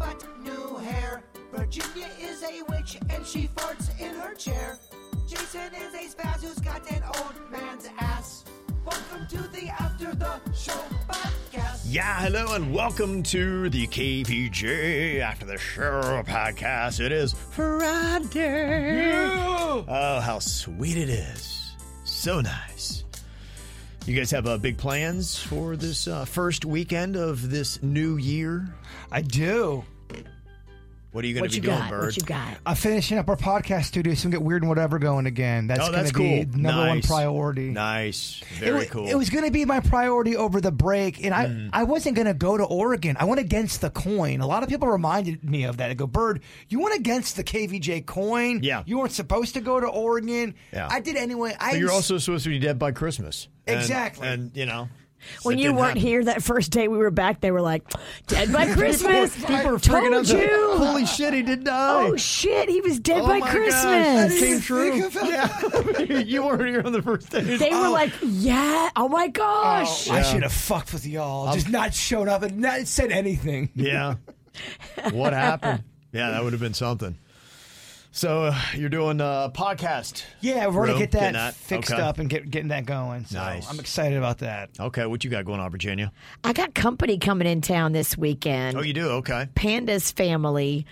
But new hair. Virginia is a witch and she farts in her chair. Jason is a spaz who's got an old man's ass. Welcome to the After the Show podcast. Yeah, hello and welcome to the KVJ After the Show podcast. It is Friday. Oh, how sweet it is. So nice. You guys have uh, big plans for this uh, first weekend of this new year? I do. What are you going What to you be doing, got? Bird? What you got? I'm finishing up our podcast studio, so we can get weird and whatever going again. That's oh, going to cool. be number one priority. Nice. It Very cool. It was going to be my priority over the break, and I, Mm. I wasn't going to go to Oregon. I went against the coin. A lot of people reminded me of that. They go, Bird, you went against the KVJ coin. Yeah. You weren't supposed to go to Oregon. Yeah. I did anyway. I But you're s- also supposed to be dead by Christmas. And- Exactly. And, you know. When it you weren't happen. here that first day we were back, they were like, "Dead by Christmas." People are Told freaking out. you. Holy shit, he did die. Oh shit, he was dead Oh by my gosh, Christmas. that came true. Yeah, you weren't here on the first day. They were oh. like, "Yeah, oh my gosh." Oh, I should have fucked with y'all. Just not shown up and not said anything. Yeah. what happened? Yeah, that would have been something. So uh, you're doing a podcast. Yeah, we're going to get that, that? fixed Okay. up and get getting that going. So Nice. I'm excited about that. Okay, what you got going on, Virginia? I got company coming in town this weekend. Oh, you do? Okay. Panda's family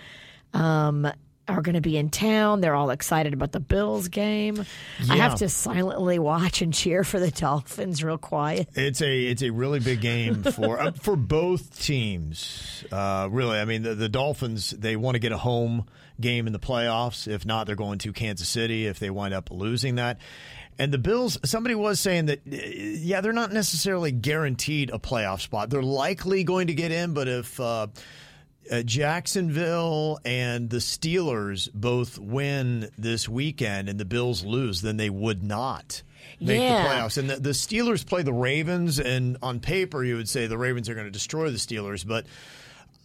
um, are going to be in town. They're all excited about the Bills game. I have to silently watch and cheer for the Dolphins, real quiet. It's a it's a really big game for uh, for both teams. Uh, really, I mean the, the Dolphins they want to get a home game in the playoffs. If not, they're going to Kansas City if they wind up losing that. And the Bills, somebody was saying that, uh, yeah, they're not necessarily guaranteed a playoff spot. They're likely going to get in, but if uh, uh, Jacksonville and the Steelers both win this weekend and the Bills lose, then they would not make Yeah. the playoffs. And the, the Steelers play the Ravens, and on paper, you would say the Ravens are going to destroy the Steelers, but.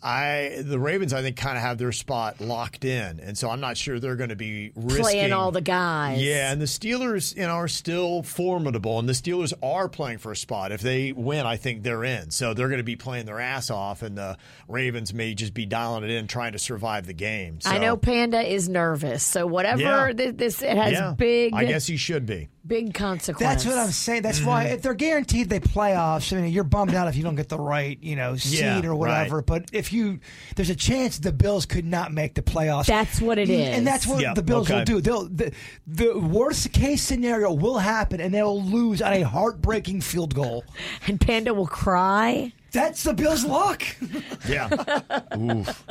I the Ravens I think kind of have their spot locked in, and so I'm not sure they're going to be risking Playing all the guys. Yeah, and the Steelers, you know, are still formidable, and the Steelers are playing for a spot. If they win, I think they're in. So they're going to be playing their ass off, and the Ravens may just be dialing it in, trying to survive the game. So, I know Panda is nervous, so whatever Yeah. thi- this, it has Yeah, big, I guess he should be. Big consequence. That's what I'm saying. That's why Mm-hmm. if they're guaranteed they playoffs, I mean, you're bummed out if you don't get the right, you know, seed Yeah, or whatever. right. But if you, there's a chance the Bills could not make the playoffs. That's what it is. and that's what Yep, the Bills okay. will do. They'll the, the worst case scenario will happen, and they'll lose on a heartbreaking field goal. And Panda will cry. That's the Bills' luck. Yeah. Oof.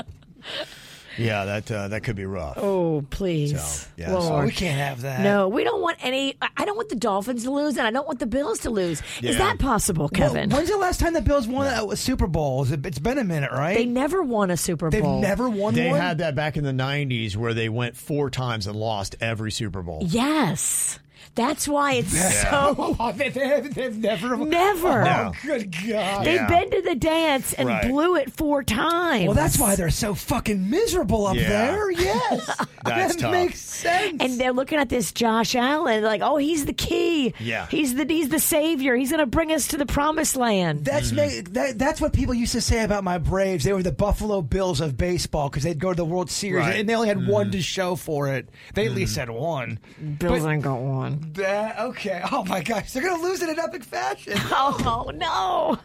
Yeah, that uh, that could be rough. Oh, please. So, yeah, so Lord. we can't have that. No, we don't want any. I- I don't want the Dolphins to lose, and I don't want the Bills to lose. Is that possible, Well, Kevin? when's the last time the Bills won a Super Bowl? It- It's been a minute, right? they never won a Super Bowl. They've never won They one. had that back in the '90s, where they went four times and lost every Super Bowl. Yes. That's why it's so. Oh, they, they have, they've never. Never. Oh, good God. They've Yeah. been to the dance and Right. blew it four times. Well, that's why they're so fucking miserable up Yeah. there. Yes, That's that tough. makes sense. And they're looking at this Josh Allen, like, oh, he's the key. Yeah. he's the he's the savior. He's going to bring us to the promised land. That's Mm-hmm. ma- that, that's what people used to say about my Braves. They were the Buffalo Bills of baseball because they'd go to the World Series Right. and they only had one Mm-hmm. to show for it. They at least had one. Bills But- ain't got one. That, okay. Oh my gosh, they're gonna lose it in epic fashion. Oh no!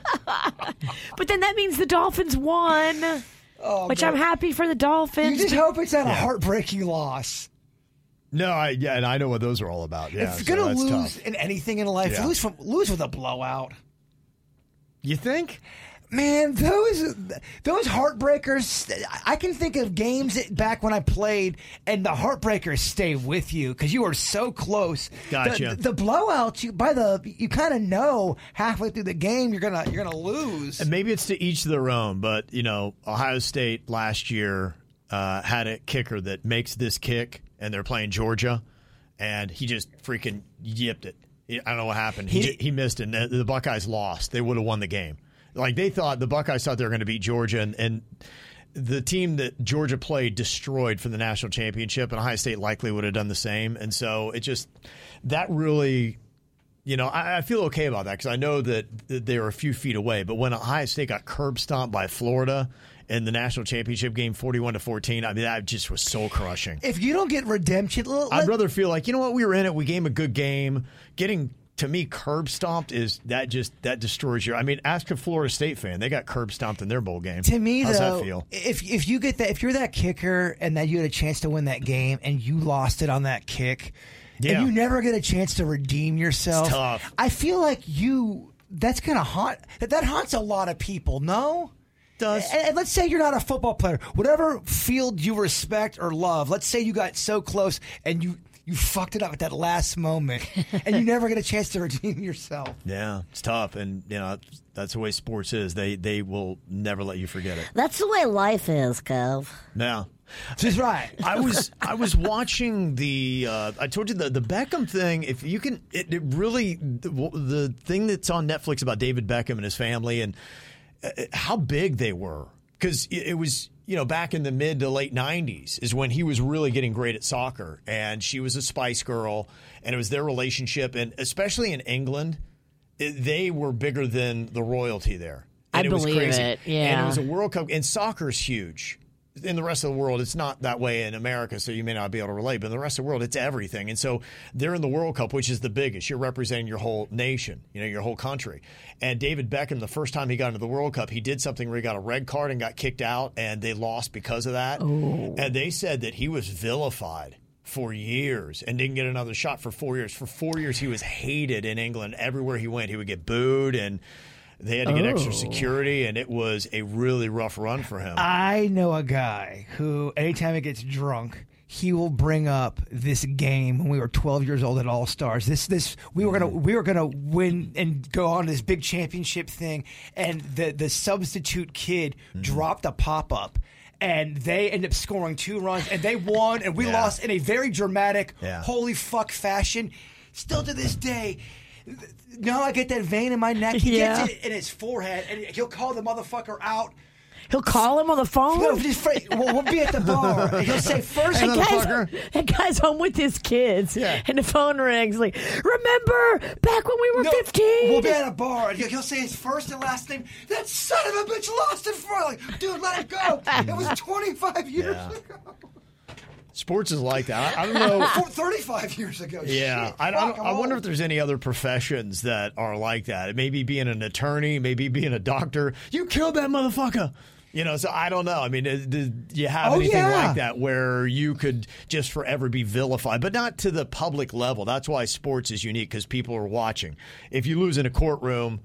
but then that means the Dolphins won, Oh, which I'm happy for the Dolphins. You Dolphins. just hope it's not a heartbreaking loss. No, I, yeah, and I know what those are all about. Yeah, if so you're gonna that's lose tough. in anything in life, Yeah. lose from lose with a blowout. You think? Man, those those heartbreakers. I can think of games that- back when I played, and the heartbreakers stay with you because you are so close. Gotcha. The, the blowouts, you by the you kind of know halfway through the game you're gonna you're gonna lose. And maybe it's to each their own, but you know, Ohio State last year uh, had a kicker that makes this kick, and they're playing Georgia, and he just freaking yipped it. I don't know what happened. He He- he, missed it. And the, the Buckeyes lost. They would have won the game. Like they thought the Buckeyes thought they were going to beat Georgia, and, and the team that Georgia played destroyed for the national championship, and Ohio State likely would have done the same. And so it just that really you know, I, I feel okay about that because I know that, that they were a few feet away. But when Ohio State got curb stomped by Florida in the national championship game, forty-one to fourteen, I mean that just was soul crushing. If you don't get redemption, let- I'd rather feel like you know what we were in it, we gave a good game. Getting to me curb stomped is that just that destroys your. I mean, ask a Florida State fan; they got curb stomped in their bowl game. To me, how's though, that feel? if if you get that, if you're that kicker and that you had a chance to win that game and you lost it on that kick, Yeah. and you never get a chance to redeem yourself, It's tough. I feel like you. That's gonna haunt. That that haunts a lot of people. No. Does. And, and let's say you're not a football player, whatever field you respect or love. Let's say you got so close and you you fucked it up at that last moment, and you never get a chance to redeem yourself. Yeah, it's tough, and you know that's the way sports is. They they will never let you forget it. That's the way life is, Kev. Yeah. She's right. I was I was watching the uh, I told you the the Beckham thing. If you can, it, it really the, the thing that's on Netflix about David Beckham and his family and uh, how big they were because it, it was you know back in the mid to late '90s is when he was really getting great at soccer and she was a Spice Girl and it was their relationship and especially in England it, they were bigger than the royalty there. I And it was believe crazy. it, And yeah. it was a World Cup, and soccer's huge. In the rest of the world, it's not that way in America, so you may not be able to relate. But in the rest of the world, it's everything. And so they're in the World Cup, which is the biggest. You're representing your whole nation, you know, your whole country. And David Beckham, the first time he got into the World Cup, he did something where he got a red card and got kicked out, and they lost because of that. Oh. And they said that he was vilified for years and didn't get another shot for four years. For four years, he was hated in England. Everywhere he went, he would get booed and. They had to get extra oh. security, and it was a really rough run for him. I know a guy who, anytime he gets drunk, he will bring up this game when we were 12 years old at All Stars. This, this, we were gonna, mm. we were gonna win and go on this big championship thing, and the the substitute kid mm. dropped a pop up. And they ended up scoring two runs, and they won, and we Yeah. lost in a very dramatic, Yeah. holy fuck fashion. Still to this day, now I get that vein in my neck. He Yeah. gets it in his forehead, and he'll call the motherfucker out. He'll call him on the phone. No, just we'll, we'll be at the bar. And he'll say first. That guy's, that guy's home with his kids. Yeah. And the phone rings. Like, remember back when we were No, 15? We'll be at a bar. And he'll, he'll say his first and last name. That son of a bitch lost it for like, dude, let it go. It was 25 years Yeah. ago. Sports is like that. I, I don't know. 35 years ago. Yeah, I, I, fuck, don't- I'm I wonder if there's any other professions that are like that. Maybe being an attorney, maybe being a doctor. You killed that motherfucker. You know, so I don't know. I mean, uh, do you have Oh, anything yeah. like that where you could just forever be vilified, but not to the public level? That's why sports is unique because people are watching. If you lose in a courtroom,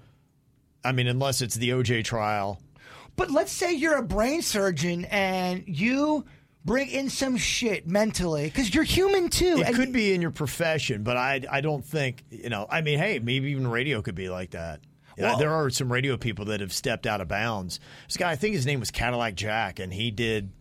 I mean, unless it's the OJ trial, But let's say you're a brain surgeon and you bring in some shit mentally because you're human too. It and could be in your profession, but I I don't think you know. I mean, hey, maybe even radio could be like that. Yeah, Well- there are some radio people that have stepped out of bounds. This guy, I think his name was Cadillac Jack, and he did.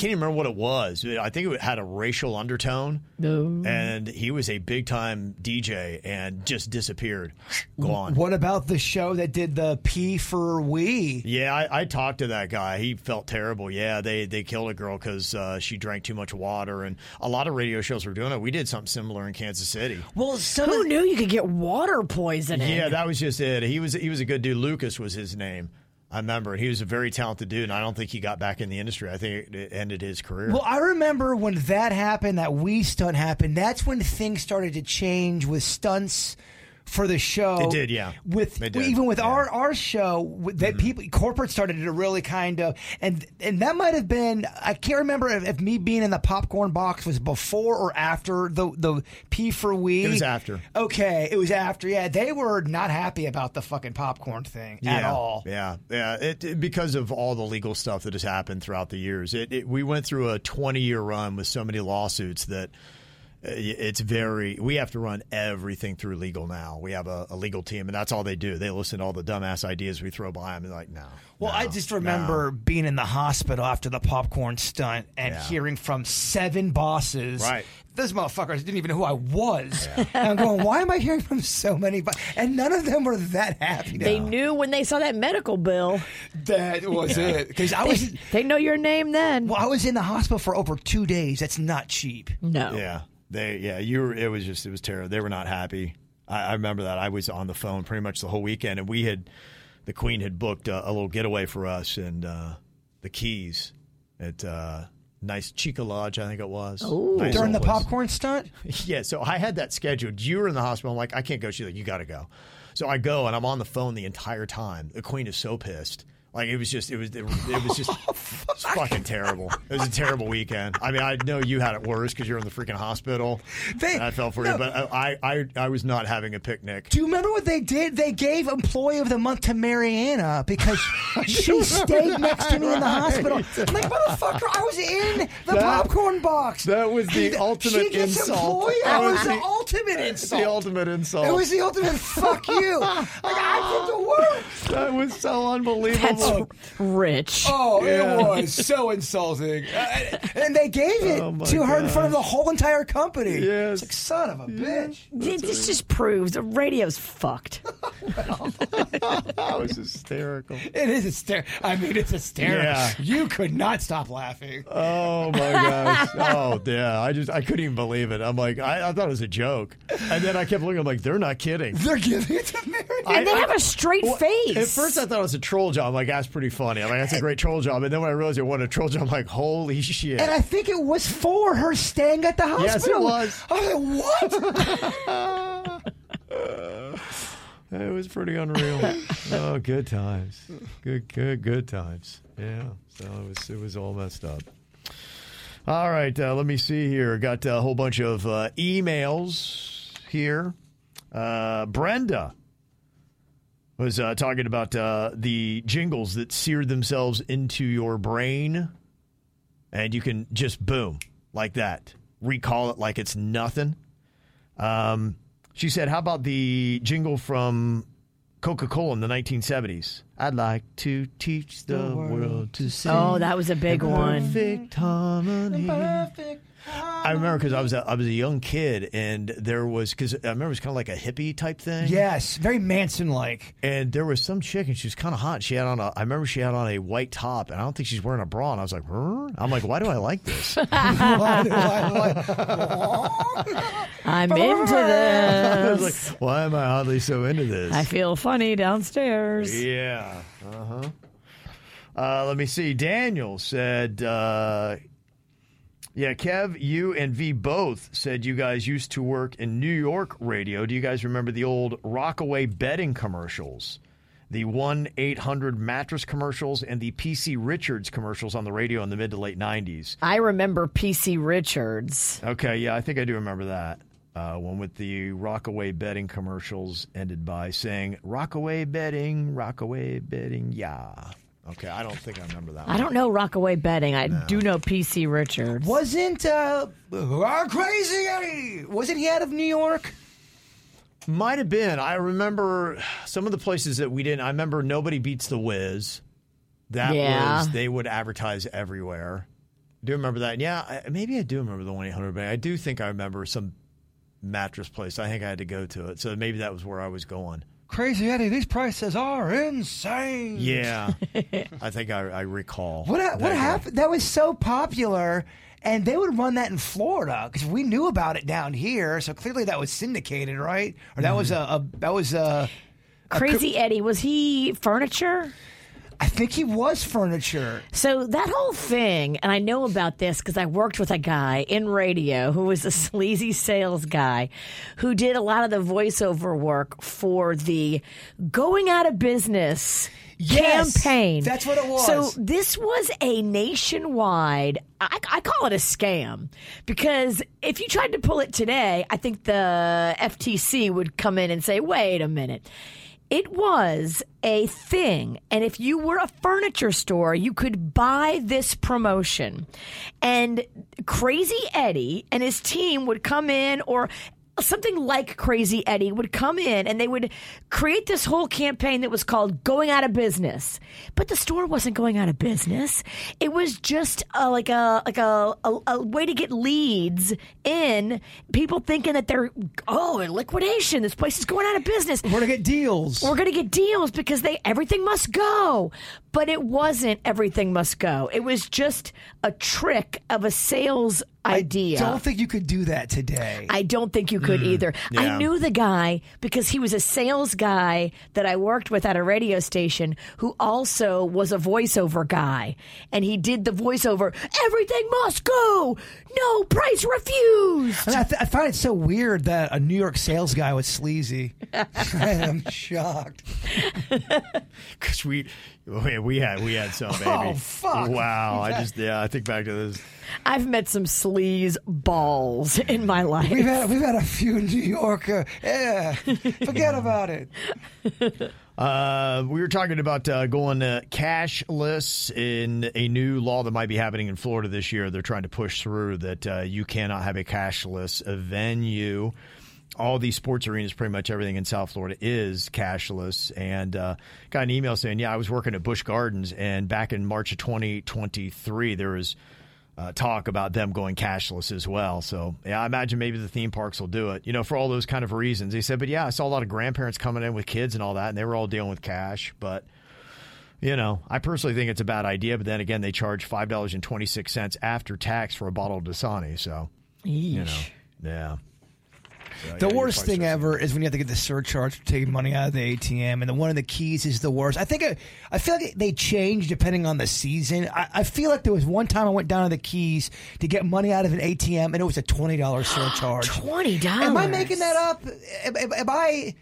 I can't even remember what it was. I think it had a racial undertone. No. And he was a big time DJ and just disappeared. Gone. What about the show that did the P for Wii? Yeah, I, I talked to that guy. He felt terrible. Yeah, they they killed a girl because uh, she drank too much water, and a lot of radio shows were doing it. We did something similar in Kansas City. Well, some Who knew you could get water poisoning? Yeah, that was just it. He was he was a good dude. Lucas was his name. I remember. He was a very talented dude, and I don't think he got back in the industry. I think it, ended his career. Well, I remember when that happened, that Wii stunt happened. That's when things started to change with stunts for the show. It did, yeah. With It did, even with yeah. Mm-hmm. our our show, that people corporate started to really kind of and and that might have been I can't remember if, if me being in the popcorn box was before or after the the P for Wii. It was after. Okay, it was after. Yeah, they were not happy about the fucking popcorn thing at yeah, all. Yeah, yeah. It, it- because of all the legal stuff that has happened throughout the years. It, it, we went through a 20 year run with so many lawsuits that Uh, it's very. We have to run everything through legal now. We have a, a legal team, and that's all they do. They listen to all the dumbass ideas we throw by them, and like, no. Well, no, I just no. remember being in the hospital after the popcorn stunt and Yeah. hearing from seven bosses. Right. Those motherfuckers didn't even know who I was. And I'm going, why am I hearing from so many? Bo-? And none of them were that happy. They knew when they saw that medical bill. that was it. Because I was, They know your name then. well, I was in the hospital for over two days. That's not cheap. No. Yeah, they. Yeah, you. Were, it was just. It was terrible. They were not happy. I, I remember that. I was on the phone pretty much the whole weekend, and we had the Queen had booked a, a little getaway for us and uh, the Keys at uh, nice Cheeca Lodge, I think it was. Nice During the place. popcorn stunt? Yeah, so I had that scheduled. You were in the hospital. I'm like, I can't go. She's like, you got to go. So I go, and I'm on the phone the entire time. The Queen is so pissed. Like it was just, it was, it, was just oh, it's fucking terrible. It was a terrible weekend. I mean, I know you had it worse because you're in the freaking hospital. They- I felt for no. you, but I, I, I was not having a picnic. Do you remember what they did? They gave Employee of the Month to Mariana because she stayed next to me in the hospital. I'm like, motherfucker, I was in the That- popcorn box. that was the ultimate she gets insult. Employee? That was the- ultimate insult. The ultimate insult. It was the ultimate fuck you. Like, I did the work. that was so unbelievable. That's rich. Oh, Yeah. it was so insulting. Uh, and they gave it Oh, to her in front of the whole entire company. Yes. It's like, son of a bitch. This just proves the radio's fucked. that was hysterical. It is hysterical. I mean, it's hysterical. Yeah. You could not stop laughing. Oh my gosh! Oh yeah, I just I couldn't even believe it. I'm like I, I thought it was a joke, and then I kept looking. I'm like, they're not kidding. They're giving it to Mary. And they I- have a straight Well, face. At first, I thought it was a troll job. I'm like, that's pretty funny. I'm like, that's a great troll job. And then when I realized it wasn't a troll job, I'm like, holy shit! And I think it was for her staying at the hospital. Yes, it was. I was like, what? It was pretty unreal. oh, good times. Good, good, good times. Yeah. So it was, it was all messed up. All right. Uh, let me see here. Got a whole bunch of uh, emails here. Uh, Brenda was uh, talking about uh, the jingles that seared themselves into your brain, and you can just boom like that, recall it like it's nothing. Um, she said, "How about the jingle from Coca-Cola in the 1970s? I'd like to teach the world to sing. oh, that was a big one. Perfect harmony. I remember because I was a, I was a young kid, and there was because I remember it was kind of like a hippie type thing. yes, very Manson-like. And there was some chick, and she was kind of hot. She had on a, I remember she had on a white top, and I don't think she's wearing a bra. And I was like, huh? I'm like, why do I like this? Why do I like- I'm into this. I was this. like, why am I oddly so into this? I feel funny downstairs. Yeah. Uh-huh. Uh Let me see. Daniel said, uh, yeah, Kev, you and V both said you guys used to work in New York radio. Do you guys remember the old Rockaway bedding commercials? The 1 800 mattress commercials and the PC Richards commercials on the radio in the mid to late 90s. I remember PC Richards. Okay, yeah, I think I do remember that. Uh, one with the Rockaway bedding commercials ended by saying, Rockaway bedding, Rockaway bedding, yeah. Okay, I don't think I remember that I one. don't know Rockaway Bedding. I do know PC Richards. Wasn't uh, Crazy Eddie? Wasn't he out of New York? Might have been. I remember some of the places that we didn't. I remember Nobody Beats the Wiz. That Yeah. was, they would advertise everywhere. do you remember that. Yeah, I, maybe I do remember the one eight hundred. But I do think I remember some mattress place. I think I had to go to it, so maybe that was where I was going. Crazy Eddie, these prices are insane. Yeah, I think I, I recall. What ha- what that, uh, happened? That was so popular, and they would run that in Florida because we knew about it down here. So clearly that was syndicated, right? Or that was a, a that was a. Crazy Eddie, was he furniture? I think he was furniture. So that whole thing, and I know about this because I worked with a guy in radio who was a sleazy sales guy who did a lot of the voiceover work for the going out of business Yes, campaign. that's what it was. So this was a nationwide, I, I call it a scam because if you tried to pull it today, I think the FTC would come in and say, wait a minute. It was a thing. And if you were a furniture store, you could buy this promotion. And Crazy Eddie and his team would come in, or something like Crazy Eddie would come in and they would create this whole campaign that was called Going Out of Business. But the store wasn't going out of business. It was just uh like a like a, a, a way to get leads in. People thinking that they're oh in liquidation. This place is going out of business. We're gonna get deals. We're gonna get deals because they everything must go. But it wasn't everything must go. It was just a trick of a sales idea. I don't think you could do that today. I don't think you could mm. either. I knew the guy because he was a sales guy that I worked with at a radio station who also was a voiceover guy. And he did the voiceover, everything must go, no price refused. And I, th- I find it so weird that a New York sales guy was sleazy. I am shocked. because we we we had we had some baby. Oh, fuck. Wow! I just yeah, I think back to this. I've met some sleaze balls in my life. We've had we've had a few New Yorker. Yeah, forget about it. Uh, we were talking about uh, going uh, cashless in a new law that might be happening in Florida this year. They're trying to push through that uh, you cannot have a cashless venue. All these sports arenas, pretty much everything in South Florida is cashless. And uh, got an email saying, "Yeah, I was working at Busch Gardens, and back in March of 2023, there was." uh, talk about them going cashless as well. So, yeah, I imagine maybe the theme parks will do it, you know, for all those kind of reasons. He said, but yeah, I saw a lot of grandparents coming in with kids and all that, and they were all dealing with cash. But, you know, I personally think it's a bad idea. But then again, they charge $5.26 after tax for a bottle of Dasani. So, you know, yeah. So, The yeah, worst thing start- ever is when you have to get the surcharge for taking money out of the ATM, and the one of the keys is the worst. I think I, I feel like they change depending on the season. I, I feel like there was one time I went down to the keys to get money out of an ATM, and it was a twenty dollars surcharge. Twenty dollars. Am I making that up? Am, am- am I?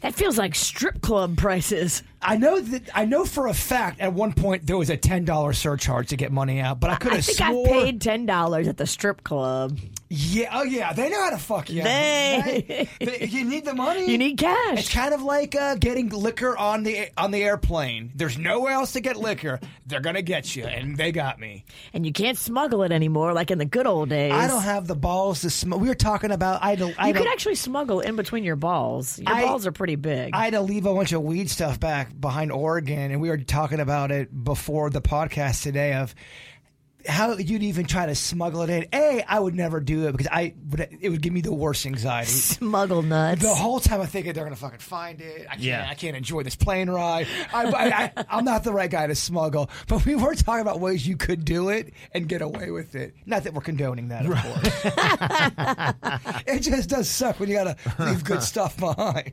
That feels like strip club prices. I know that I know for a fact at one point there was a ten dollars surcharge to get money out, but I could have. I have think swore. I paid ten dollars at the strip club. Yeah, oh yeah, they know how to fuck you. They- They- you need the money. You need cash. It's kind of like uh, getting liquor on the on the airplane. There's nowhere else to get liquor. They're gonna get you, and they got me. and you can't smuggle it anymore like in the good old days. I don't have the balls to smoke. We were talking about I I You could actually smuggle in between your balls. Your I- balls are pretty big. I had to leave a bunch of weed stuff back behind Oregon, and we were talking about it before the podcast today of how you'd even try to smuggle it in. A, I would never do it because I would, it would give me the worst anxiety. Smuggle nuts. The whole time I'm thinking they're gonna fucking find it. I can't. Yeah. I can't enjoy this plane ride. I, I, I, I'm not the right guy to smuggle. But we were talking about ways you could do it and get away with it. Not that we're condoning that, of course. it just does suck when you gotta leave good stuff behind.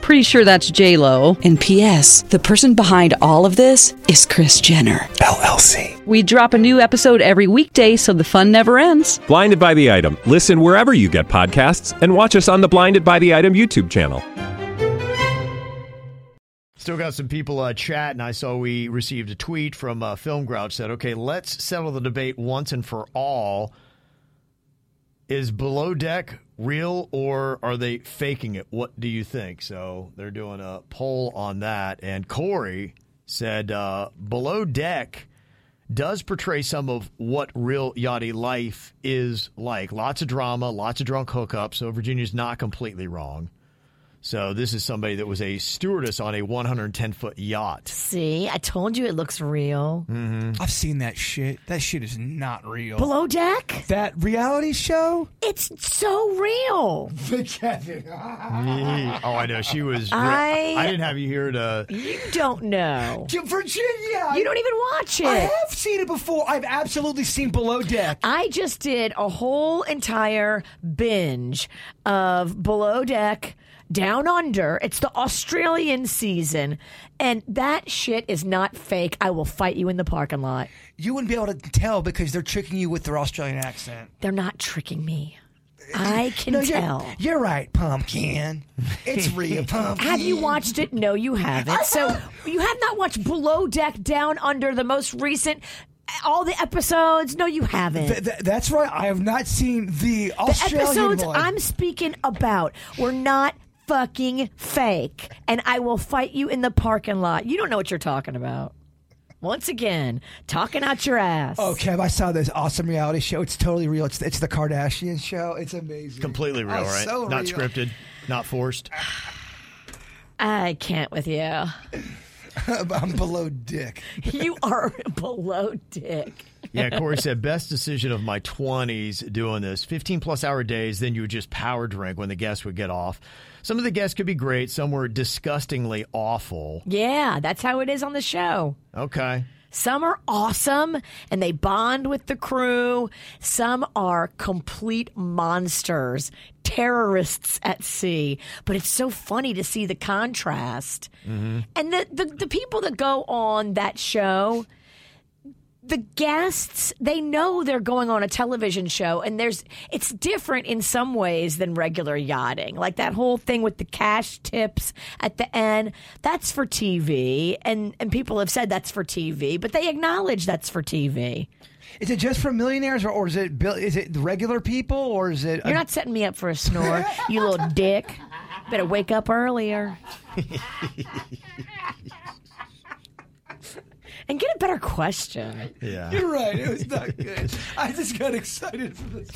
Pretty sure that's J Lo. And P.S. The person behind all of this is Kris Jenner LLC. We drop a new episode every weekday, so the fun never ends. Blinded by the item. Listen wherever you get podcasts, and watch us on the Blinded by the Item YouTube channel. Still got some people uh, chatting. I saw we received a tweet from uh, Film Grouch said, "Okay, let's settle the debate once and for all. Is Below Deck real or are they faking it? What do you think?" So they're doing a poll on that, and Corey said, uh, "Below Deck." Does portray some of what real yachty life is like. Lots of drama, lots of drunk hookups. So Virginia's not completely wrong. So this is somebody that was a stewardess on a 110 foot yacht. See, I told you it looks real. Mm-hmm. I've seen that shit. That shit is not real. Below deck? That reality show? It's so real. oh, I know. She was. I- I didn't have you here to. You don't know. Virginia. You don't even watch it. I have seen it before. I've absolutely seen Below Deck. I just did a whole entire binge of Below Deck Down Under. It's the Australian season, and that shit is not fake. I will fight you in the parking lot. You wouldn't be able to tell because they're tricking you with their Australian accent. They're not tricking me. Eh, I can No, you're, tell. you're right, Pumpkin. It's real, Pumpkin. Have you watched it? No, you haven't. So you have not watched Below Deck Down Under, the most recent, all the episodes. No, you haven't. Th- th- that's right. I have not seen the the episodes one. I'm speaking about were not fucking fake, and I will fight you in the parking lot. You don't know what you're talking about. Once again, talking out your ass. Oh, Kev, I saw this awesome reality show. It's totally real. It's it's the Kardashian show. It's amazing. Completely real, Oh, right? so not real. scripted, not forced. I can't with you. I'm below dick. You are below dick. Yeah, Corey said, best decision of my 20s doing this. 15 plus hour days, then you would just power drink when the guests would get off. Some of the guests could be great, some were disgustingly awful. Yeah, that's how it is on the show. Okay. Some are awesome and they bond with the crew. Some are complete monsters, terrorists at sea. But it's so funny to see the contrast. Mm-hmm. And the, the, the people that go on that show, the guests, they know they're going on a television show and there's it's different in some ways than regular yachting. Like that whole thing with the cash tips at the end, that's for TV and and people have said that's for TV, but they acknowledge that's for TV. Is it just for millionaires, or, or is it is it regular people, or is it? You're not setting me up for a snore, you little dick. Better wake up earlier. and get a better question. Yeah. You're right. It was not good. I just got excited for this.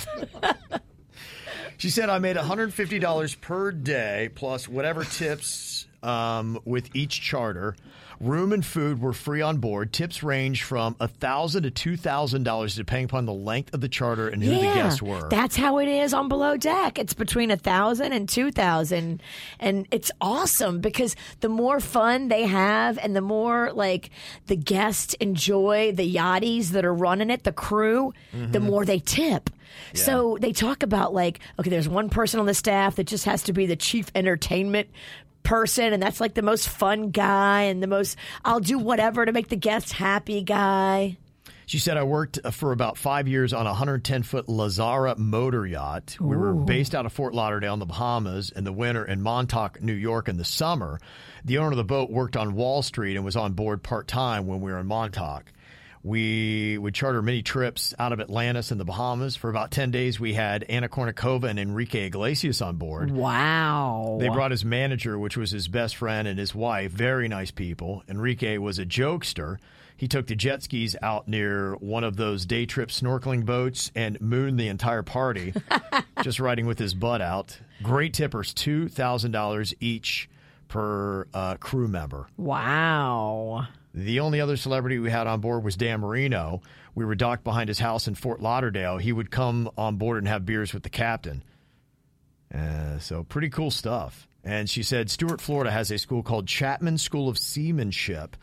She said, I made $150 per day plus whatever tips um, with each charter. Room and food were free on board. Tips range from a 1,000 to $2,000 depending upon the length of the charter and who the guests were. That's how it is on Below Deck. It's between a thousand and two thousand, and it's awesome because the more fun they have, and the more like the guests enjoy the yachties that are running it, the crew, the Mm-hmm. more they tip. So they talk about like, okay, there's one person on the staff that just has to be the chief entertainment person and that's like the most fun guy and the most I'll do whatever to make the guests happy guy. She said, I worked for about five years on a 110 foot Lazzara motor yacht. We were based out of Fort Lauderdale in the Bahamas in the winter and Montauk, New York in the summer. The owner of the boat worked on Wall Street and was on board part time when we were in Montauk. We would charter many trips out of Atlantis and the Bahamas. For about 10 days, we had Anna Kournikova and Enrique Iglesias on board. Wow. They brought his manager, which was his best friend, and his wife. Very nice people. Enrique was a jokester. He took the jet skis out near one of those day trip snorkeling boats and mooned the entire party, just riding with his butt out. Great tippers, $2,000 each per uh, crew member. Wow. The only other celebrity we had on board was Dan Marino. We were docked behind his house in Fort Lauderdale. He would come on board and have beers with the captain. Uh, so pretty cool stuff. And she said Stuart, Florida has a school called Chapman School of Seamanship.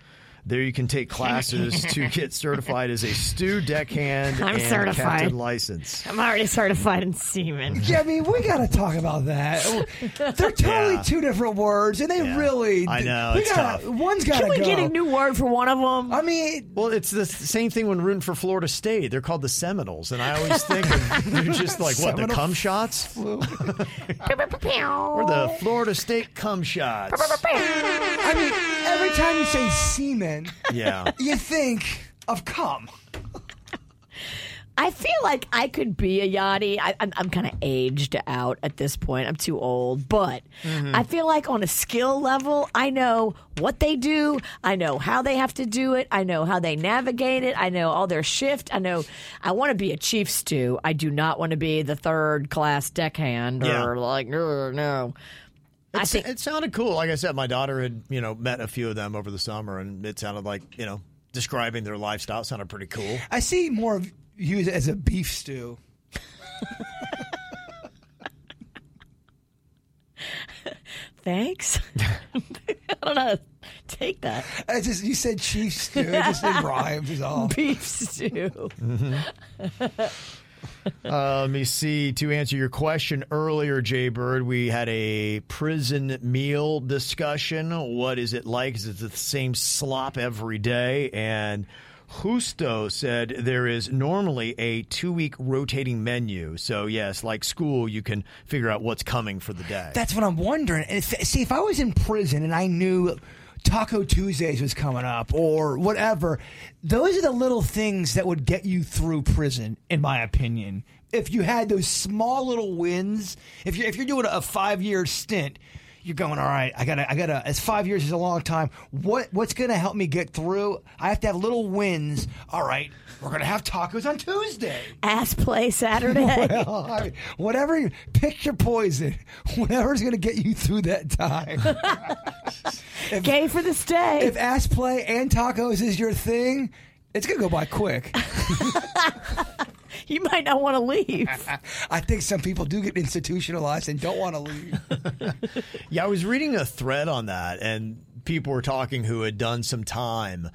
There you can take classes to get certified as a stew deckhand I'm and certified. captain license. I'm already certified in semen. Yeah, I mean, we got to talk about that. They're totally Yeah. two different words, and they Yeah. really. I know, We it's gotta, tough. One's got to Can we go. get a new word for one of them? I mean, Well, it's the same thing when rooting for Florida State. They're called the Seminoles, and I always think of, they're just like what the Seminole cum shots or the Florida State cum shots. I mean, every time you say semen, Yeah. you think of cum. I feel like I could be a yachty. I, I'm, I'm kind of aged out at this point. I'm too old, but mm-hmm. I feel like on a skill level, I know what they do. I know how they have to do it. I know how they navigate it. I know all their shift. I know I want to be a chief stew. I do not want to be the third class deckhand Yeah. or like "Ugh, no. I It's- think it sounded cool. Like I said, my daughter had you know met a few of them over the summer, and it sounded like you know describing their lifestyle sounded pretty cool. I see more of you as a beef stew. thanks. I don't know. how to Take that I just you said chief stew, it just in rhymes is all. beef stew. Mm-hmm. Uh, let me see. To answer your question earlier, Jay Bird, we had a prison meal discussion. What is it like? Is it the same slop every day? And Justo said there is normally a two week rotating menu. So, yes, like school, you can figure out what's coming for the day. That's what I'm wondering. If, see, if I was in prison and I knew Taco Tuesdays was coming up or whatever, those are the little things that would get you through prison, in my opinion. If you had those small little wins, if you're if you're doing a five year stint, you're going all right. I gotta, I gotta. As five years is a long time. What what's gonna help me get through? I have to have little wins. All right, we're gonna have tacos on Tuesday. Ass play Saturday. Well, I mean, whatever, you- pick your poison. Whatever's going to get you through that time. Gay for the stay. if ass play and tacos is your thing, it's going to go by quick. you might not want to leave. I think some people do get institutionalized and don't want to leave. Yeah, I was reading a thread on that, and people were talking who had done some time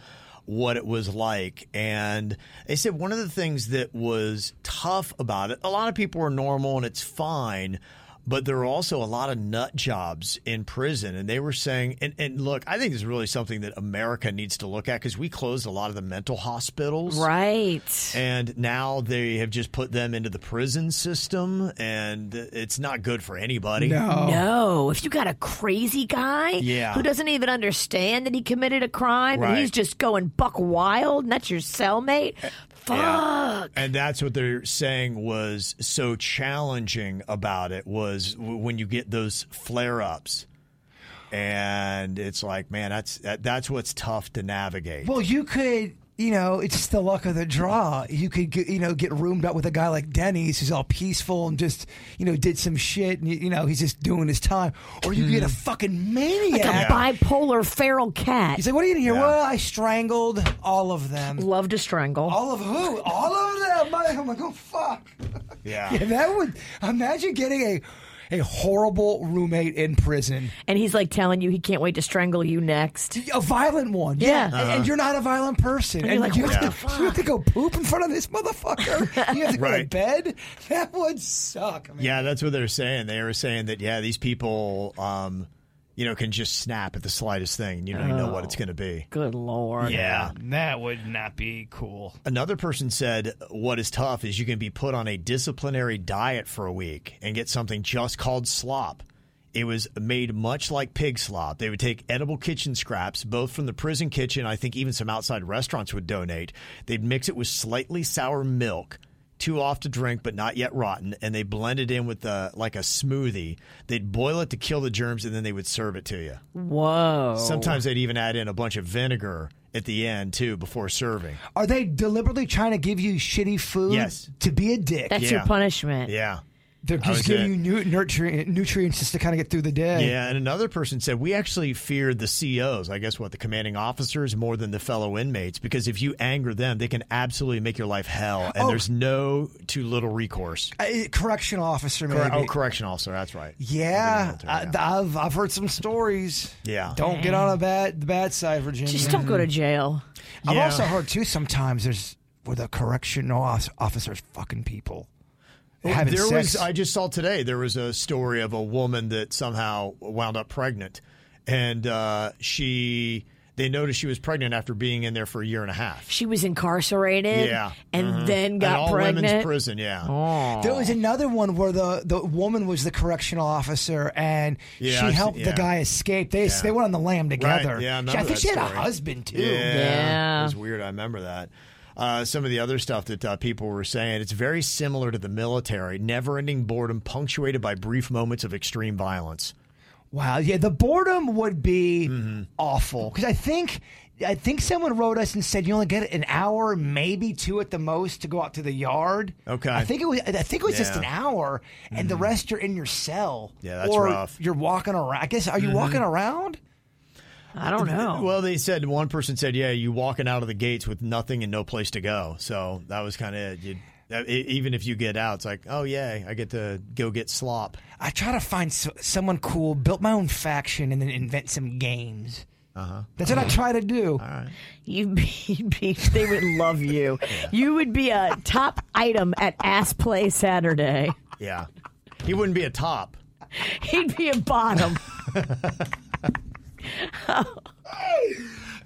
what it was like. And they said one of the things that was tough about it, a lot of people are normal and it's fine. But there are also a lot of nut jobs in prison. And they were saying, and, and look, I think this is really something that America needs to look at because we closed a lot of the mental hospitals. Right. And now they have just put them into the prison system, and it's not good for anybody. No, if you got a crazy guy Yeah. who doesn't even understand that he committed a crime and he's just going buck wild and that's your cellmate, fuck. And that's what they're saying was so challenging about it was w- when you get those flare ups. And it's like, man, that's that, that's what's tough to navigate. Well, you could, you know, it's just the luck of the draw. You could, get, you know, get roomed up with a guy like Denny's who's all peaceful and just, you know, did some shit and, you know, he's just doing his time. Or you could get a hmm. fucking maniac. Like a bipolar feral cat. He's like, what are you doing here? Well, I strangled all of them. Love to strangle. All of who? All of them. I'm like, oh fuck. yeah. Yeah, that would imagine getting a a horrible roommate in prison, And he's like telling you he can't wait to strangle you next. a violent one. Yeah. and, Uh-huh. and you're not a violent person, And and, you're like, you, have the to, you have to go poop in front of this motherfucker. you have to go to bed. That would suck. Man. Yeah, that's what they're saying. They were saying that, yeah, these people, um, you know, can just snap at the slightest thing. You don't even know what it's oh, going to be. Good lord. Yeah. that would not be cool. Another person said, What is tough is you can be put on a disciplinary diet for a week and get something just called slop. It was made much like pig slop. They would take edible kitchen scraps, both from the prison kitchen, I think even some outside restaurants would donate. They'd mix it with slightly sour milk, too off to drink but not yet rotten, and they blend it in with uh like a smoothie. They'd boil it to kill the germs, and then they would serve it to you. Whoa. Sometimes they'd even add in a bunch of vinegar at the end, too, before serving. Are they deliberately trying to give you shitty food? Yes. To be a dick. That's Yeah. your punishment. Yeah. They're just giving at- you nutrient, nutrients just to kind of get through the day. Yeah, and another person said we actually feared the COs, I guess what the commanding officers more than the fellow inmates because if you anger them, they can absolutely make your life hell and Oh. there's no too little recourse. Uh, correctional officer, maybe. Corre- oh, correction officer, that's right. Yeah, Military, I, I've I've heard some stories. Yeah. Don't get on a bad the bad side, Virginia. Just don't go to jail. I've also heard too. Sometimes there's where the correctional officers fucking people. Having there sex. was I just saw today there was a story of a woman that somehow wound up pregnant and uh, she they noticed she was pregnant after being in there for a year and a half. She was incarcerated. Yeah. And Mhm. then An got all pregnant. women's prison, yeah. Oh. There was another one where the, the woman was the correctional officer and Yeah, she helped seen- the guy escape. They Yeah. they went on the lam together. Right. Yeah, I, She- I think that she had a husband too. Yeah, it was weird. I remember that. Uh, some of the other stuff that uh, people were saying, it's very similar to the military. Never-ending boredom, punctuated by brief moments of extreme violence. Wow. Yeah, the boredom would be Mm-hmm. awful because I think I think someone wrote us and said you only get an hour, maybe two at the most, to go out to the yard. Okay. I think it was. I think it was just Yeah. Mm-hmm. an hour, and the rest you're in your cell. Yeah, that's or rough. Mm-hmm. You're walking around. I guess are you walking around? I don't know. Well, they said one person said, "Yeah, you walking out of the gates with nothing and no place to go." So that was kind of it. You'd- Even if you get out, it's like, oh yeah, I get to go get slop. I try to find so, someone cool, built my own faction, and then invent some games. Uh-huh. That's what I try to do. You'd be, you'd be, they would love you. You would be a top item at Ass Play Saturday. Yeah, he wouldn't be a top. He'd be a bottom.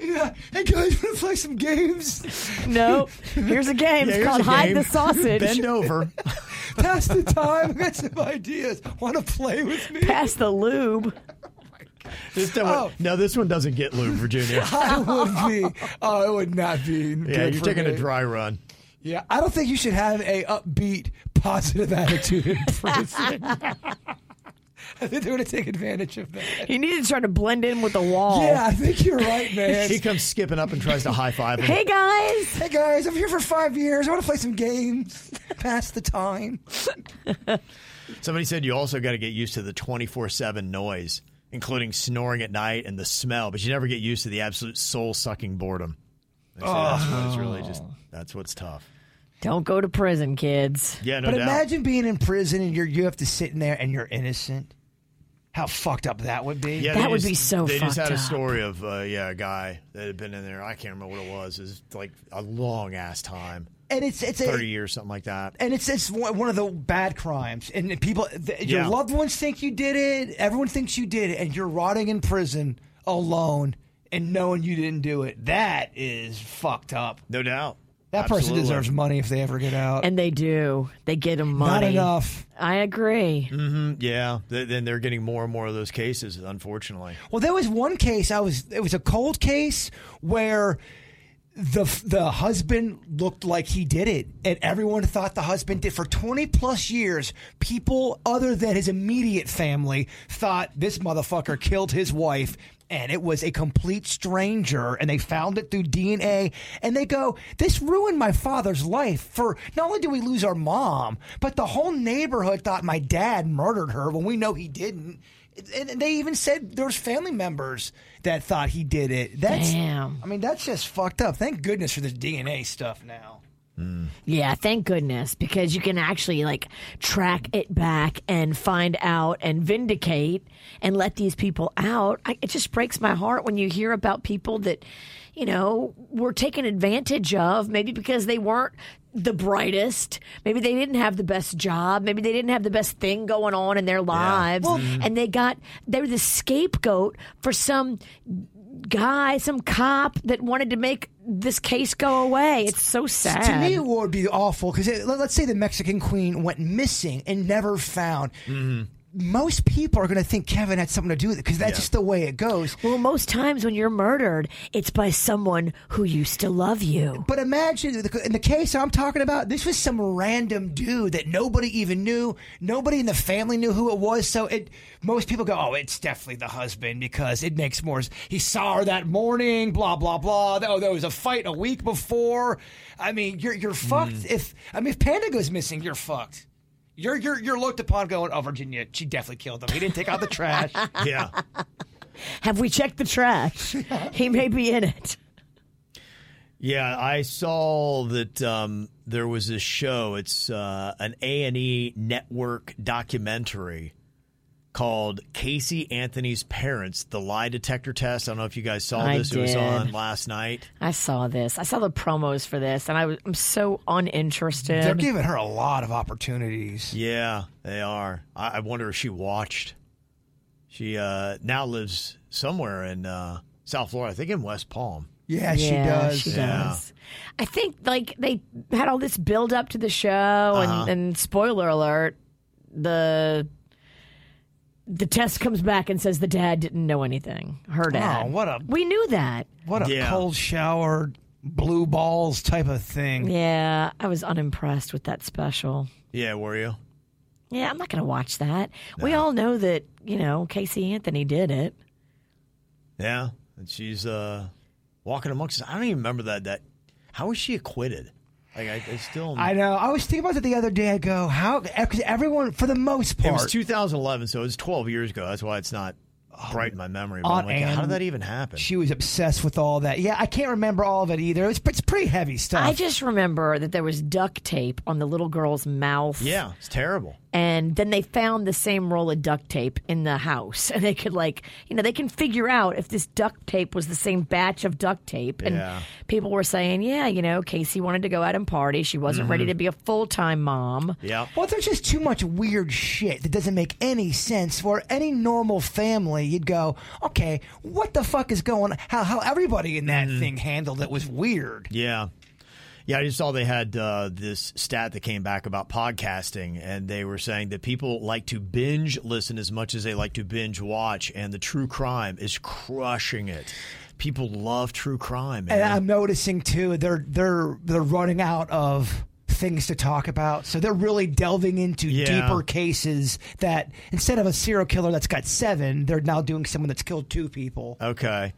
Yeah. Hey guys, want to play some games? No, here's a game. Yeah, it's here's called Hide game. the Sausage. Bend over. Pass the time. I got some ideas. Want to play with me? Pass the lube. This one, Oh. No, this one doesn't get lube, Virginia. I would be. Oh, it would not be. Yeah, good you're for taking me. a dry run. Yeah, I don't think you should have a upbeat, positive attitude in prison. I think they're going to take advantage of that. You need to try to blend in with the wall. Yeah, I think you're right, man. He comes skipping up and tries to high five him. Hey guys. Hey guys, I'm here for five years. I want to play some games. Pass the time. Somebody said you also got to get used to the 24 7 noise, including snoring at night and the smell, but you never get used to the absolute soul sucking boredom. They say That's what's really just, oh. that's what's tough. Don't go to prison, kids. Yeah, no but doubt. imagine being in prison and you're you have to sit in there and you're innocent. How fucked up that would be. Yeah, That they would just- be so They just fucked had a up. story of uh, yeah, a guy that had been in there. I can't remember what it was. It was like a long ass time, And it's it's thirty a, years, something like that. and it's it's one one of the bad crimes. And people, th- your Yeah. loved ones think you did it. Everyone thinks you did it, and you're rotting in prison alone and knowing you didn't do it. That is fucked up. No doubt. That person Absolutely. deserves money if they ever get out. And they do. They get them money. Not enough. I agree. Mm, Yeah, th- then they're getting more and more of those cases, unfortunately. Well, there was one case. I was. It was a cold case where the the husband looked like he did it, and everyone thought the husband did. For twenty plus years, people other than his immediate family thought this motherfucker killed his wife. And it was a complete stranger, and they found it through DNA. And they go, This ruined my father's life. For not only did we lose our mom, but the whole neighborhood thought my dad murdered her when we know he didn't and they even said there was family members that thought he did it. That's, Damn. I mean, that's just fucked up. Thank goodness for this DNA stuff now. Yeah, thank goodness because you can actually like track it back and find out and vindicate and let these people out. I, it just breaks my heart when you hear about people that, you know, were taken advantage of maybe because they weren't the brightest. Maybe they didn't have the best job. Maybe they didn't have the best thing going on in their lives. And they got, they were the scapegoat for some guy, some cop that wanted to make this case go away. It's so sad. To me, it would be awful because let's say the Mexican queen went missing and never found. Mm-hmm. Most people are going to think Kevin had something to do with it because that's just the way it goes. well, most times when you're murdered, it's by someone who used to love you. But imagine in the case I'm talking about, this was some random dude that nobody even knew. Nobody in the family knew who it was. So it, most people go, "Oh, it's definitely the husband because it makes more." He saw her that morning. Blah blah blah. Oh, there was a fight a week before. I mean, you're you're fucked. Mm. If I mean, if Panda goes missing, you're fucked. You're you're you're looked upon going, oh Virginia, she definitely killed him. He didn't take out the trash. Yeah. Have we checked the trash? he may be in it. Yeah, I saw that um, there was a show. It's uh, an A and E network documentary called Casey Anthony's Parents: The Lie Detector Test. I don't know if you guys saw I this. It was on last night. I saw this. I saw the promos for this, and I was, I'm so uninterested. They're giving her a lot of opportunities. Yeah, they are. I, I wonder if she watched. She uh, now lives somewhere in uh, South Florida. I think in West Palm. Yeah, she does. She Yeah. does. I think like they had all this build up to the show, Uh-huh. and, and spoiler alert, the the test comes back and says the dad didn't know anything. Her dad. Oh, what a we knew that. what a Yeah. cold shower, blue balls type of thing. Yeah, I was unimpressed with that special. Yeah, were you? Yeah, I'm not going to watch that. We all know that you know Casey Anthony did it. Yeah, and she's uh, walking amongst us. I don't even remember that. That how was she acquitted? Like I, I still. I know. I was thinking about it the other day. I go, how? Because everyone, for the most part, it was 2011, so it was 12 years ago. That's why it's not oh, bright in my memory. But I'm Aunt like, how did that even happen? she was obsessed with all that. Yeah, I can't remember all of it either. It was, it's pretty heavy stuff. I just remember that there was duct tape on the little girl's mouth. yeah, it's terrible. And then they found the same roll of duct tape in the house and they could like you know they can figure out if this duct tape was the same batch of duct tape and Yeah. people were saying yeah you know casey wanted to go out and party she wasn't ready mm-hmm. to be a full-time mom Yeah. Well, there's just too much weird shit that doesn't make any sense. For any normal family, you'd go, okay, what the fuck is going on? How, how everybody in that mm-hmm. thing handled it was weird. Yeah. Yeah, I just saw they had uh, this stat that came back about podcasting, and they were saying that people like to binge listen as much as they like to binge watch, and the true crime is crushing it. People love true crime, man. And I'm noticing too, they're they're they're running out of things to talk about. So they're really delving into Yeah. deeper cases that instead of a serial killer that's got seven, they're now doing someone that's killed two people. Okay.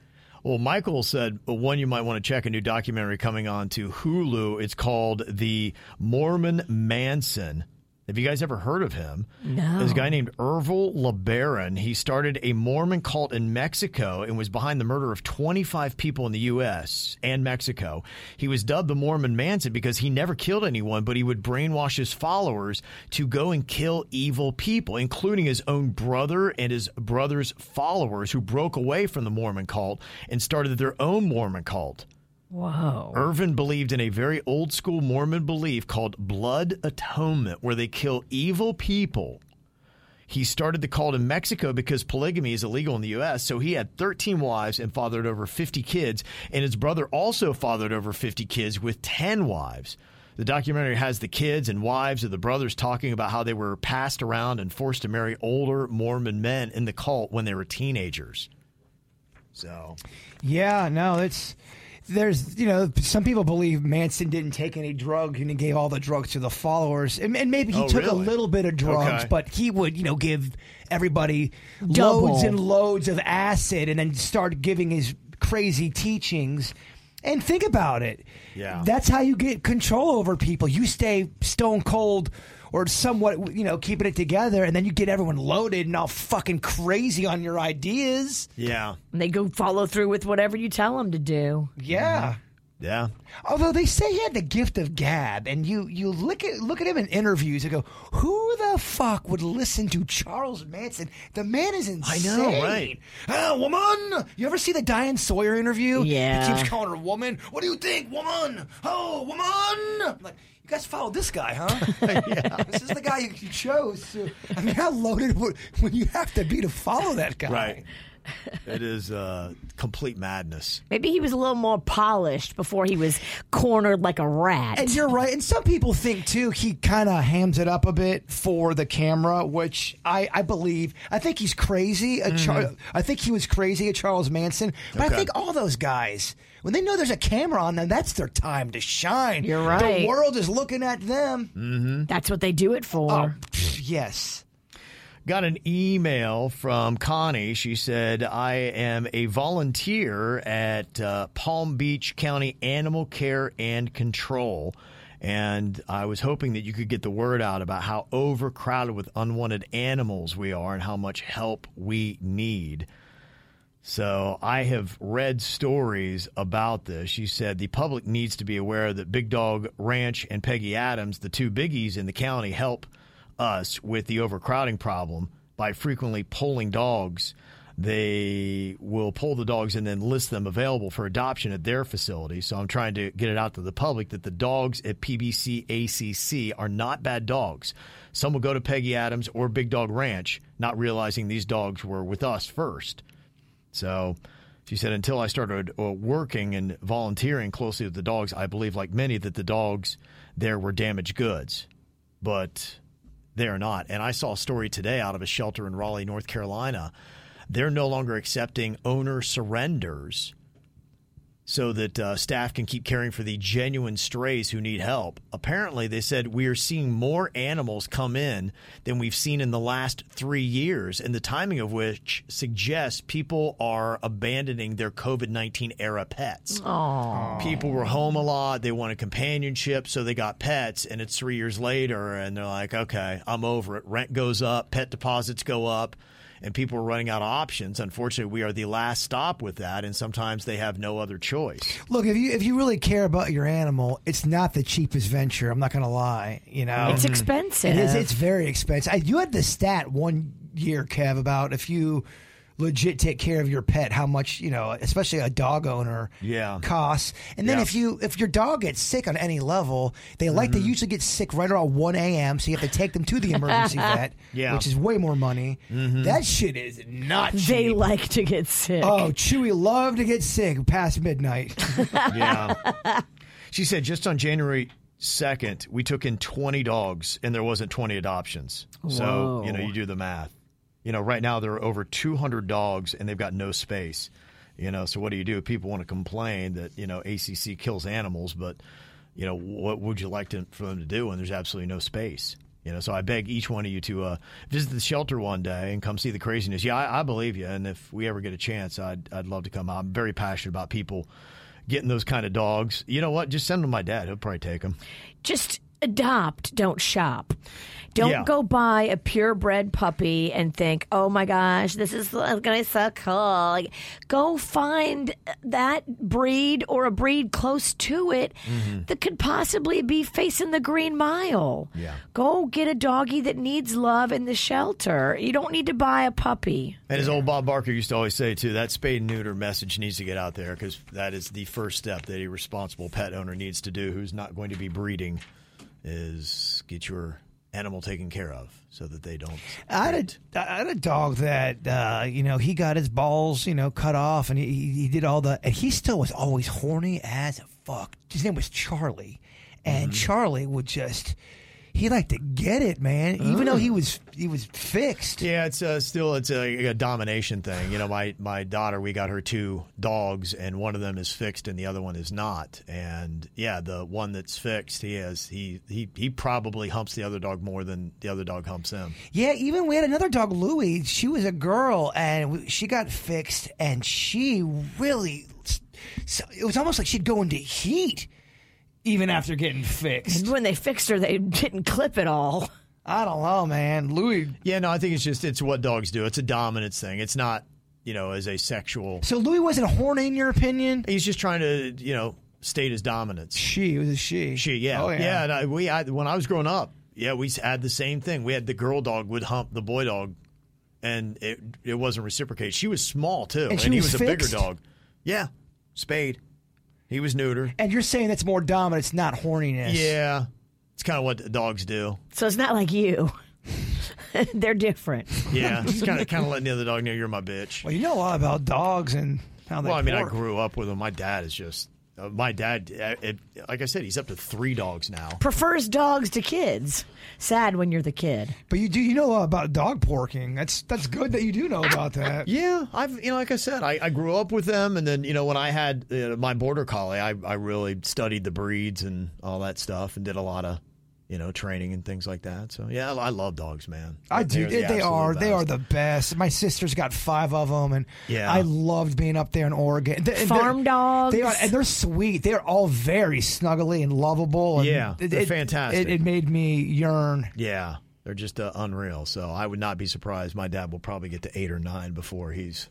Well, Michael said one you might want to check a new documentary coming on to Hulu. It's called The Mormon Manson. Have you guys ever heard of him? No. There's a guy named Ervil LeBaron. He started a Mormon cult in Mexico and was behind the murder of 25 people in the U.S. and Mexico. He was dubbed the Mormon Manson because he never killed anyone, but he would brainwash his followers to go and kill evil people, including his own brother and his brother's followers who broke away from the Mormon cult and started their own Mormon cult. Whoa Ervil believed in a very old school Mormon belief called blood atonement, where they kill evil people. He started the cult in Mexico because polygamy is illegal in the U.S., so he had 13 wives and fathered over 50 kids, and his brother also fathered over 50 kids with 10 wives. The documentary has the kids and wives of the brothers talking about how they were passed around and forced to marry older Mormon men in the cult when they were teenagers. So, Yeah, no, it's there's you know some people believe Manson didn't take any drugs and he gave all the drugs to the followers, and, and maybe he Oh, took a little bit of drugs, Okay. but he would you know give everybody Double. loads and loads of acid, and then start giving his crazy teachings. And think about it. Yeah. That's how you get control over people. You stay stone cold or somewhat, you know, keeping it together, and then you get everyone loaded and all fucking crazy on your ideas. yeah. and they go follow through with whatever you tell them to do Yeah. Yeah. Although they say he had the gift of gab, and you you look at look at him in interviews and go, "Who the fuck would listen to Charles Manson? The man is insane." I know, right. Ah, woman. You ever see the Diane Sawyer interview? Yeah. He keeps calling her woman. What do you think, woman? Oh, woman. I'm like, you guys follow this guy, huh? yeah. This is the guy you, you chose. To, I mean, how loaded would, would you have to be to follow that guy? Right. It is uh, complete madness. maybe he was a little more polished before he was cornered like a rat And you're right. And some people think too he kind of hams it up a bit for the camera, which I, I believe. I think he's crazy. At Char- I think he was crazy at Charles Manson. But I think all those guys, when they know there's a camera on them, that's their time to shine. You're right. The world is looking at them. that's what they do it for Oh, pff, yes. Got an email from Connie. She said, I am a volunteer at uh, Palm Beach County Animal Care and Control. And I was hoping that you could get the word out about how overcrowded with unwanted animals we are and how much help we need. So I have read stories about this. She said the public needs to be aware that Big Dog Ranch and Peggy Adams, the two biggies in the county, help us with the overcrowding problem by frequently polling dogs. They will pull the dogs and then list them available for adoption at their facility. So I'm trying to get it out to the public that the dogs at PBC ACC are not bad dogs. Some will go to Peggy Adams or Big Dog Ranch, not realizing these dogs were with us first. So she said, until I started uh, working and volunteering closely with the dogs, I believe, like many, that the dogs there were damaged goods. But they're not. And I saw a story today out of a shelter in Raleigh, North Carolina. They're no longer accepting owner surrenders so that uh, staff can keep caring for the genuine strays who need help. Apparently, they said we are seeing more animals come in than we've seen in the last three years, and the timing of which suggests people are abandoning their COVID 19 era pets. Aww. People were home a lot, they wanted companionship, so they got pets, and it's three years later, and they're like, okay, I'm over it. Rent goes up, pet deposits go up and people are running out of options. Unfortunately, we are the last stop with that, and sometimes they have no other choice. Look, if you if you really care about your animal, it's not the cheapest venture. I'm not going to lie. You know, It's expensive. It is. It's very expensive. I, you had the stat one year, Kev, about if you legit take care of your pet, how much you know, especially a dog owner, Yeah. costs. And then Yeah. if you if your dog gets sick on any level, they like to mm-hmm. usually get sick right around one a.m. So you have to take them to the emergency vet, Yeah. which is way more money. Mm-hmm. That shit is not cheap. They like to get sick. Oh, Chewy love to get sick past midnight. Yeah. she said just on January 2nd, we took in 20 dogs and there wasn't 20 adoptions. So, you know, you do the math. You know, right now there are over 200 dogs and they've got no space. You know, so what do you do? People want to complain that, you know, ACC kills animals, but, you know, what would you like to, for them to do when there's absolutely no space? You know, so I beg each one of you to uh, visit the shelter one day and come see the craziness. Yeah, I, I believe you, and if we ever get a chance, I'd I'd love to come. I'm very passionate about people getting those kind of dogs. You know what? Just send them to my dad. He'll probably take them. Just adopt, don't shop. Don't Yeah. go buy a purebred puppy and think, "Oh my gosh, this is going to suck. so cool." Like, go find that breed or a breed close to it mm-hmm. that could possibly be facing the green mile. Yeah. Go get a doggy that needs love in the shelter. You don't need to buy a puppy. And as old Bob Barker used to always say too, that spay and neuter message needs to get out there because that is the first step that a responsible pet owner needs to do, who's not going to be breeding, is get your animal taken care of so that they don't. I had a, I had a dog that uh, you know he got his balls you know cut off and he, he he did all the and he still was always horny as a fuck. His name was Charlie, and Charlie would just he liked to get it, man. Even though he was he was fixed. Yeah, it's uh, still it's a, a domination thing. You know, my my daughter, we got her two dogs, and one of them is fixed, and the other one is not. And yeah, the one that's fixed, he has he he he probably humps the other dog more than the other dog humps him. Yeah, even we had another dog, Louie. She was a girl, and she got fixed, and she really. So it was almost like she'd go into heat, even after getting fixed. And when they fixed her, they didn't clip it all. I don't know, man. Louis. Yeah, no, I think it's just it's what dogs do. It's a dominance thing. It's not you know as a sexual. So Louis wasn't horny, in your opinion? He's just trying to you know state his dominance. She it was a she. She, yeah, Oh, yeah. And I, we, I, when I was growing up, yeah, we had the same thing. We had the girl dog would hump the boy dog, and it it wasn't reciprocated. She was small too, And she he was was a bigger dog. Yeah, spayed. He was neuter. And you're saying that's more dominant, it's not horniness. Yeah, it's kind of what dogs do. So it's not like you. They're different. Yeah, just kind of kind of letting the other dog know you're my bitch. Well, you know a lot about dogs and how they Well, I mean, I work. grew up with them. My dad is just. Uh, my dad, uh, it, like I said, he's up to three dogs now. Prefers dogs to kids. Sad when you're the kid. But you do you know about dog porking. That's that's good that you do know about that. Yeah, I've you know, like I said, I, I grew up with them, and then you know when I had uh, my border collie, I I really studied the breeds and all that stuff, and did a lot of you know, training and things like that. So yeah, I love dogs, man. I do. They're the They, they absolute are. They are the best. My sister's got five of them, and Yeah. I loved being up there in Oregon. They- and Farm they're- dogs. They are, and they're sweet. They're all very snuggly and lovable. And Yeah, they're it- fantastic. It, it made me yearn. Yeah, they're just uh, unreal. So I would not be surprised. My dad will probably get to eight or nine before he's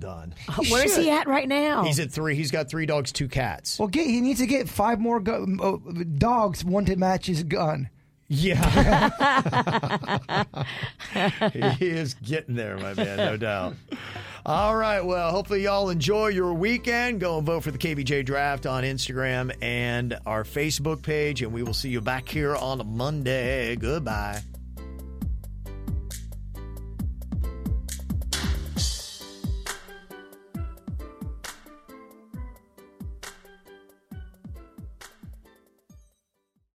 done. Where's he at right now? He's at three. He's got three dogs, two cats. Well, get, he needs to get five more go, uh, dogs, one to match his gun. Yeah. he is getting there, my man, no doubt. All right. Well, hopefully, y'all enjoy your weekend. Go and vote for the KVJ draft on Instagram and our Facebook page. And we will see you back here on Monday. Goodbye.